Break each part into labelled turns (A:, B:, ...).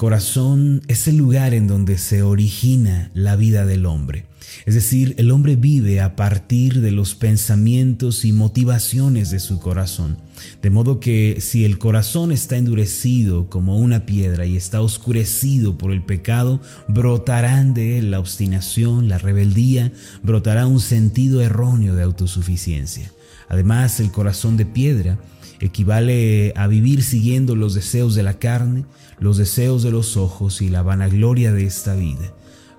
A: corazón es el lugar en donde se origina la vida del hombre. Es decir, el hombre vive a partir de los pensamientos y motivaciones de su corazón. De modo que si el corazón está endurecido como una piedra y está oscurecido por el pecado, brotarán de él la obstinación, la rebeldía, brotará un sentido erróneo de autosuficiencia. Además, el corazón de piedra equivale a vivir siguiendo los deseos de la carne, los deseos de los ojos y la vanagloria de esta vida.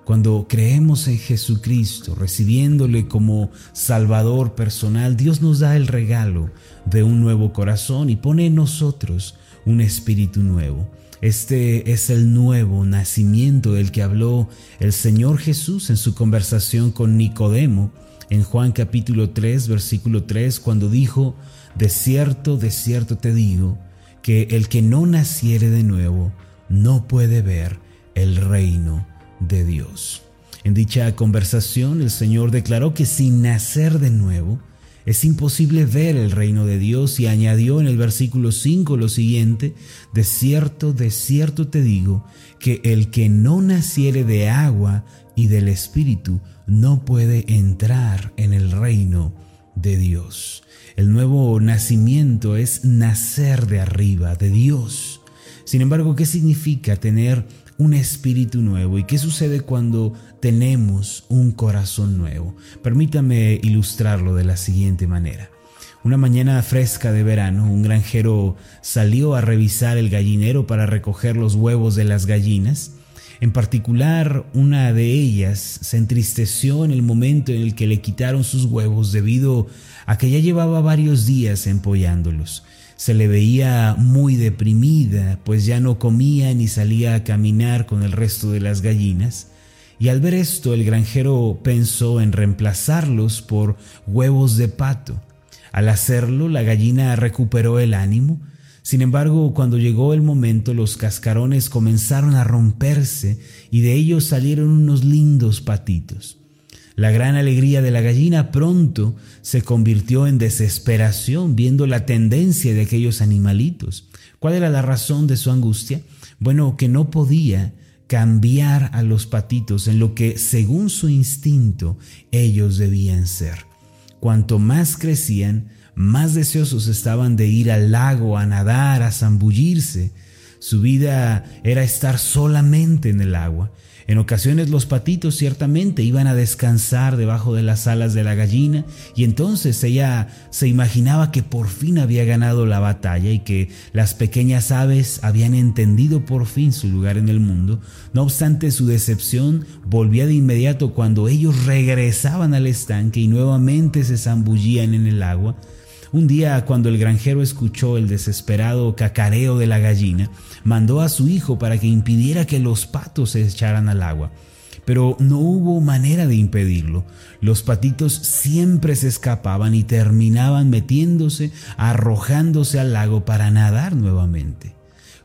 A: Cuando creemos en Jesucristo, recibiéndole como Salvador personal, Dios nos da el regalo de un nuevo corazón y pone en nosotros un espíritu nuevo. Este es el nuevo nacimiento del que habló el Señor Jesús en su conversación con Nicodemo en Juan capítulo 3, versículo 3, cuando dijo, De cierto, de cierto te digo, que el que no naciere de nuevo no puede ver el reino de Dios. En dicha conversación el Señor declaró que sin nacer de nuevo es imposible ver el reino de Dios y añadió en el versículo 5 lo siguiente, de cierto, de cierto te digo, que el que no naciere de agua y del Espíritu no puede entrar en el reino de Dios. El nuevo nacimiento es nacer de arriba, de Dios. Sin embargo, ¿qué significa tener un espíritu nuevo. ¿Y qué sucede cuando tenemos un corazón nuevo? Permítame ilustrarlo de la siguiente manera. Una mañana fresca de verano, un granjero salió a revisar el gallinero para recoger los huevos de las gallinas. En particular, una de ellas se entristeció en el momento en el que le quitaron sus huevos debido a que ya llevaba varios días empollándolos. Se le veía muy deprimida, pues ya no comía ni salía a caminar con el resto de las gallinas. Y al ver esto, el granjero pensó en reemplazarlos por huevos de pato. Al hacerlo, la gallina recuperó el ánimo. Sin embargo, cuando llegó el momento, los cascarones comenzaron a romperse y de ellos salieron unos lindos patitos. La gran alegría de la gallina pronto se convirtió en desesperación viendo la tendencia de aquellos animalitos. ¿Cuál era la razón de su angustia? Bueno, que no podía cambiar a los patitos en lo que, según su instinto, ellos debían ser. Cuanto más crecían, más deseosos estaban de ir al lago a nadar, a zambullirse. Su vida era estar solamente en el agua. En ocasiones los patitos ciertamente iban a descansar debajo de las alas de la gallina y entonces ella se imaginaba que por fin había ganado la batalla y que las pequeñas aves habían entendido por fin su lugar en el mundo. No obstante su decepción volvía de inmediato cuando ellos regresaban al estanque y nuevamente se zambullían en el agua. Un día, cuando el granjero escuchó el desesperado cacareo de la gallina, mandó a su hijo para que impidiera que los patos se echaran al agua. Pero no hubo manera de impedirlo. Los patitos siempre se escapaban y terminaban metiéndose, arrojándose al lago para nadar nuevamente.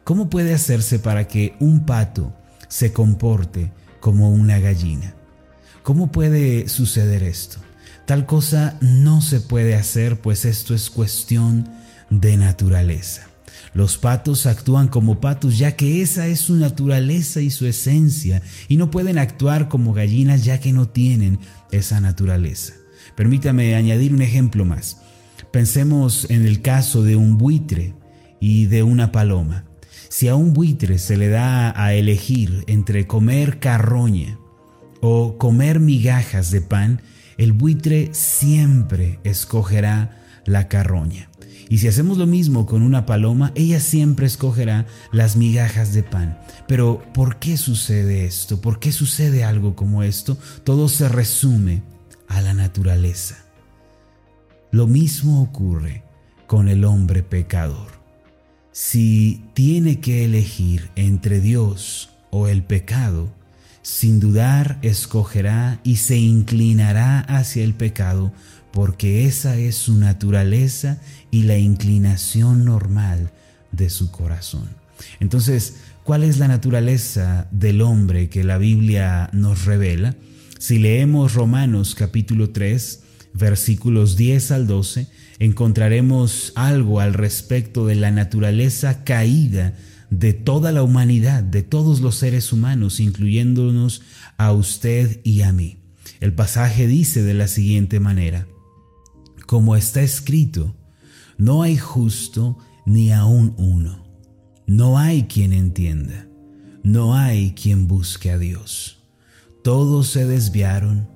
A: ¿Cómo puede hacerse para que un pato se comporte como una gallina? ¿Cómo puede suceder esto? Tal cosa no se puede hacer, pues esto es cuestión de naturaleza. Los patos actúan como patos ya que esa es su naturaleza y su esencia, y no pueden actuar como gallinas ya que no tienen esa naturaleza. Permítame añadir un ejemplo más. Pensemos en el caso de un buitre y de una paloma. Si a un buitre se le da a elegir entre comer carroña o comer migajas de pan, el buitre siempre escogerá la carroña. Y si hacemos lo mismo con una paloma, ella siempre escogerá las migajas de pan. Pero ¿por qué sucede esto? ¿Por qué sucede algo como esto? Todo se resume a la naturaleza. Lo mismo ocurre con el hombre pecador. Si tiene que elegir entre Dios o el pecado, sin dudar escogerá y se inclinará hacia el pecado, porque esa es su naturaleza y la inclinación normal de su corazón. Entonces, ¿cuál es la naturaleza del hombre que la Biblia nos revela? Si leemos Romanos capítulo 3, versículos 10 al 12, encontraremos algo al respecto de la naturaleza caída de toda la humanidad, de todos los seres humanos, incluyéndonos a usted y a mí. El pasaje dice de la siguiente manera, como está escrito, no hay justo ni aún uno, no hay quien entienda, no hay quien busque a Dios. Todos se desviaron,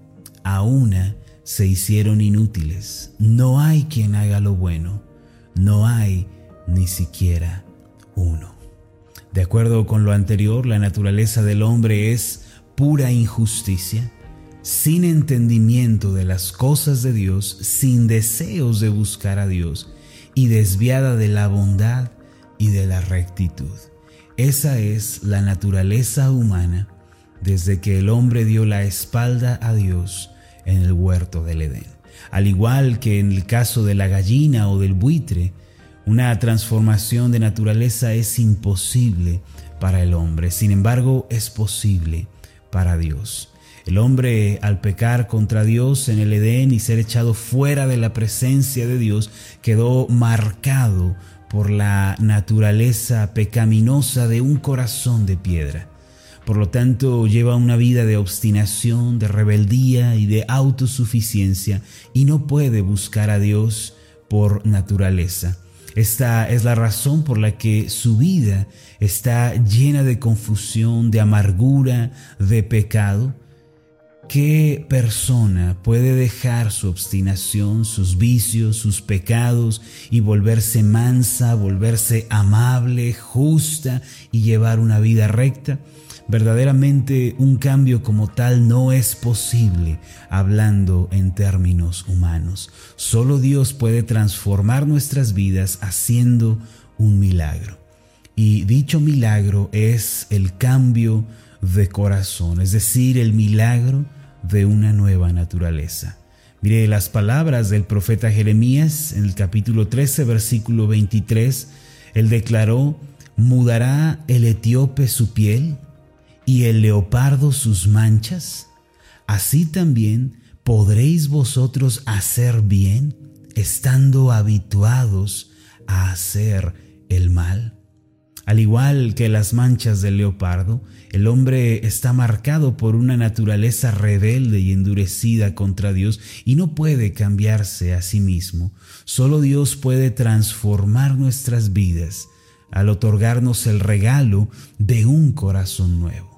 A: a una se hicieron inútiles, no hay quien haga lo bueno, no hay ni siquiera uno. De acuerdo con lo anterior, la naturaleza del hombre es pura injusticia, sin entendimiento de las cosas de Dios, sin deseos de buscar a Dios y desviada de la bondad y de la rectitud. Esa es la naturaleza humana desde que el hombre dio la espalda a Dios en el huerto del Edén. Al igual que en el caso de la gallina o del buitre, una transformación de naturaleza es imposible para el hombre, sin embargo es posible para Dios. El hombre al pecar contra Dios en el Edén y ser echado fuera de la presencia de Dios quedó marcado por la naturaleza pecaminosa de un corazón de piedra. Por lo tanto, lleva una vida de obstinación, de rebeldía y de autosuficiencia y no puede buscar a Dios por naturaleza. Esta es la razón por la que su vida está llena de confusión, de amargura, de pecado. ¿Qué persona puede dejar su obstinación, sus vicios, sus pecados y volverse mansa, volverse amable, justa y llevar una vida recta? Verdaderamente un cambio como tal no es posible hablando en términos humanos. Solo Dios puede transformar nuestras vidas haciendo un milagro. Y dicho milagro es el cambio de corazón, es decir, el milagro de una nueva naturaleza. Mire las palabras del profeta Jeremías en el capítulo 13, versículo 23. Él declaró, ¿mudará el etíope su piel? Y el leopardo sus manchas, así también podréis vosotros hacer bien estando habituados a hacer el mal. Al igual que las manchas del leopardo, el hombre está marcado por una naturaleza rebelde y endurecida contra Dios y no puede cambiarse a sí mismo. Solo Dios puede transformar nuestras vidas al otorgarnos el regalo de un corazón nuevo.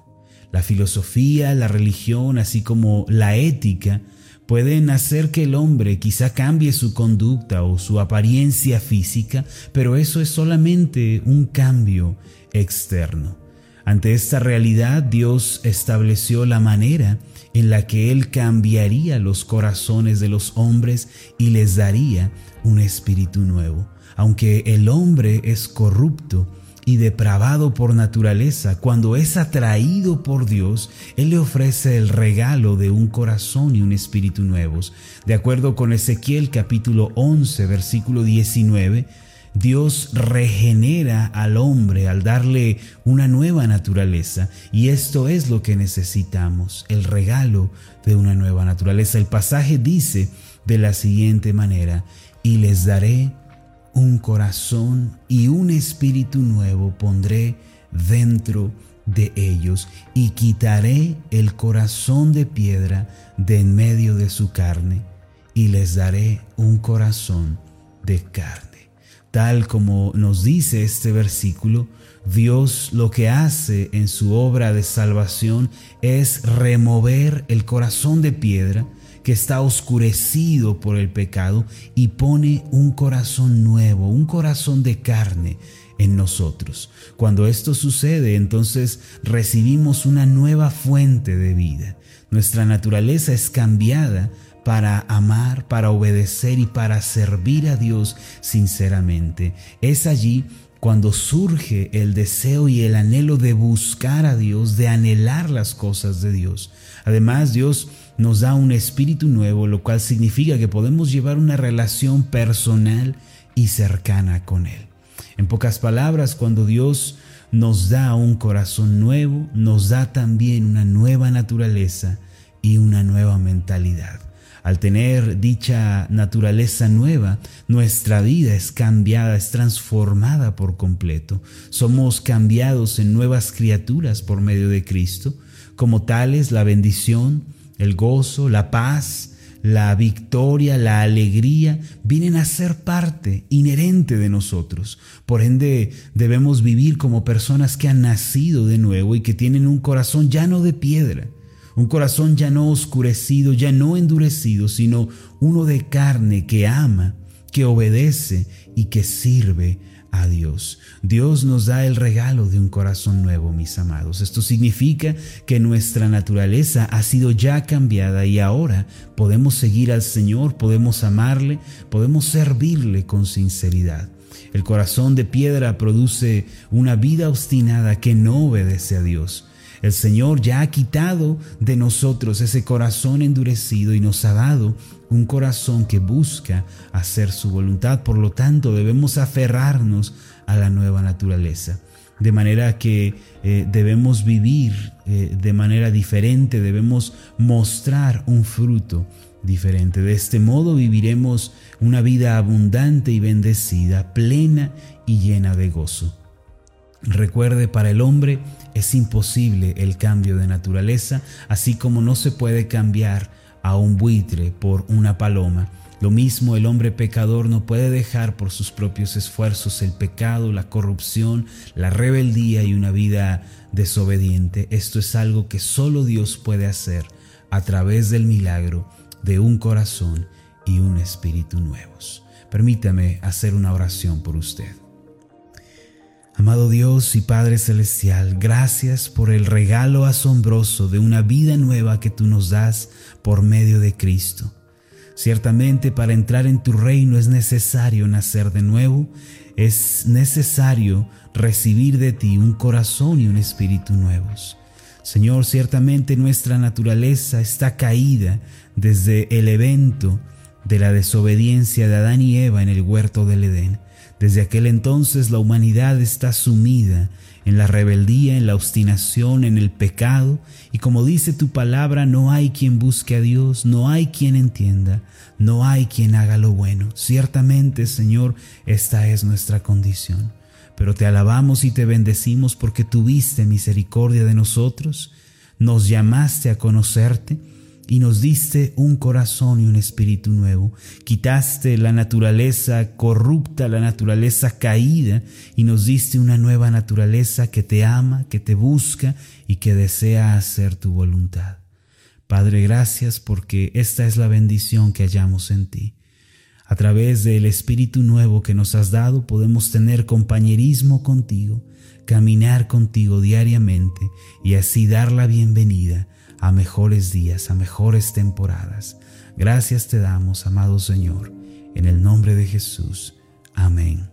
A: La filosofía, la religión, así como la ética, pueden hacer que el hombre quizá cambie su conducta o su apariencia física, pero eso es solamente un cambio externo. Ante esta realidad, Dios estableció la manera en la que Él cambiaría los corazones de los hombres y les daría un espíritu nuevo. Aunque el hombre es corrupto, y depravado por naturaleza, cuando es atraído por Dios, Él le ofrece el regalo de un corazón y un espíritu nuevos. De acuerdo con Ezequiel capítulo 11, versículo 19, Dios regenera al hombre al darle una nueva naturaleza y esto es lo que necesitamos, el regalo de una nueva naturaleza. El pasaje dice de la siguiente manera, y les daré un corazón y un espíritu nuevo pondré dentro de ellos y quitaré el corazón de piedra de en medio de su carne y les daré un corazón de carne. Tal como nos dice este versículo, Dios lo que hace en su obra de salvación es remover el corazón de piedra que está oscurecido por el pecado y pone un corazón nuevo, un corazón de carne en nosotros. Cuando esto sucede, entonces recibimos una nueva fuente de vida. Nuestra naturaleza es cambiada para amar, para obedecer y para servir a Dios sinceramente. Es allí cuando surge el deseo y el anhelo de buscar a Dios, de anhelar las cosas de Dios. Además, Dios nos da un espíritu nuevo, lo cual significa que podemos llevar una relación personal y cercana con Él. En pocas palabras, cuando Dios nos da un corazón nuevo, nos da también una nueva naturaleza y una nueva mentalidad. Al tener dicha naturaleza nueva, nuestra vida es cambiada, es transformada por completo. Somos cambiados en nuevas criaturas por medio de Cristo. Como tales, la bendición, el gozo, la paz, la victoria, la alegría, vienen a ser parte inherente de nosotros. Por ende, debemos vivir como personas que han nacido de nuevo y que tienen un corazón ya no de piedra, un corazón ya no oscurecido, ya no endurecido, sino uno de carne que ama, que obedece y que sirve Dios. Dios nos da el regalo de un corazón nuevo, mis amados. Esto significa que nuestra naturaleza ha sido ya cambiada y ahora podemos seguir al Señor, podemos amarle, podemos servirle con sinceridad. El corazón de piedra produce una vida obstinada que no obedece a Dios. El Señor ya ha quitado de nosotros ese corazón endurecido y nos ha dado un corazón que busca hacer su voluntad. Por lo tanto, debemos aferrarnos a la nueva naturaleza. De manera que eh, debemos vivir eh, de manera diferente, debemos mostrar un fruto diferente. De este modo viviremos una vida abundante y bendecida, plena y llena de gozo. Recuerde, para el hombre es imposible el cambio de naturaleza, así como no se puede cambiar a un buitre por una paloma. Lo mismo el hombre pecador no puede dejar por sus propios esfuerzos el pecado, la corrupción, la rebeldía y una vida desobediente. Esto es algo que solo Dios puede hacer a través del milagro de un corazón y un espíritu nuevos. Permítame hacer una oración por usted. Amado Dios y Padre Celestial, gracias por el regalo asombroso de una vida nueva que tú nos das por medio de Cristo. Ciertamente para entrar en tu reino es necesario nacer de nuevo, es necesario recibir de ti un corazón y un espíritu nuevos. Señor, ciertamente nuestra naturaleza está caída desde el evento de la desobediencia de Adán y Eva en el huerto del Edén. Desde aquel entonces la humanidad está sumida en la rebeldía, en la obstinación, en el pecado, y como dice tu palabra, no hay quien busque a Dios, no hay quien entienda, no hay quien haga lo bueno. Ciertamente, Señor, esta es nuestra condición. Pero te alabamos y te bendecimos porque tuviste misericordia de nosotros, nos llamaste a conocerte, y nos diste un corazón y un espíritu nuevo. Quitaste la naturaleza corrupta, la naturaleza caída y nos diste una nueva naturaleza que te ama, que te busca y que desea hacer tu voluntad. Padre, gracias porque esta es la bendición que hallamos en ti. A través del Espíritu Nuevo que nos has dado podemos tener compañerismo contigo, caminar contigo diariamente y así dar la bienvenida a mejores días, a mejores temporadas. Gracias te damos, amado Señor, en el nombre de Jesús. Amén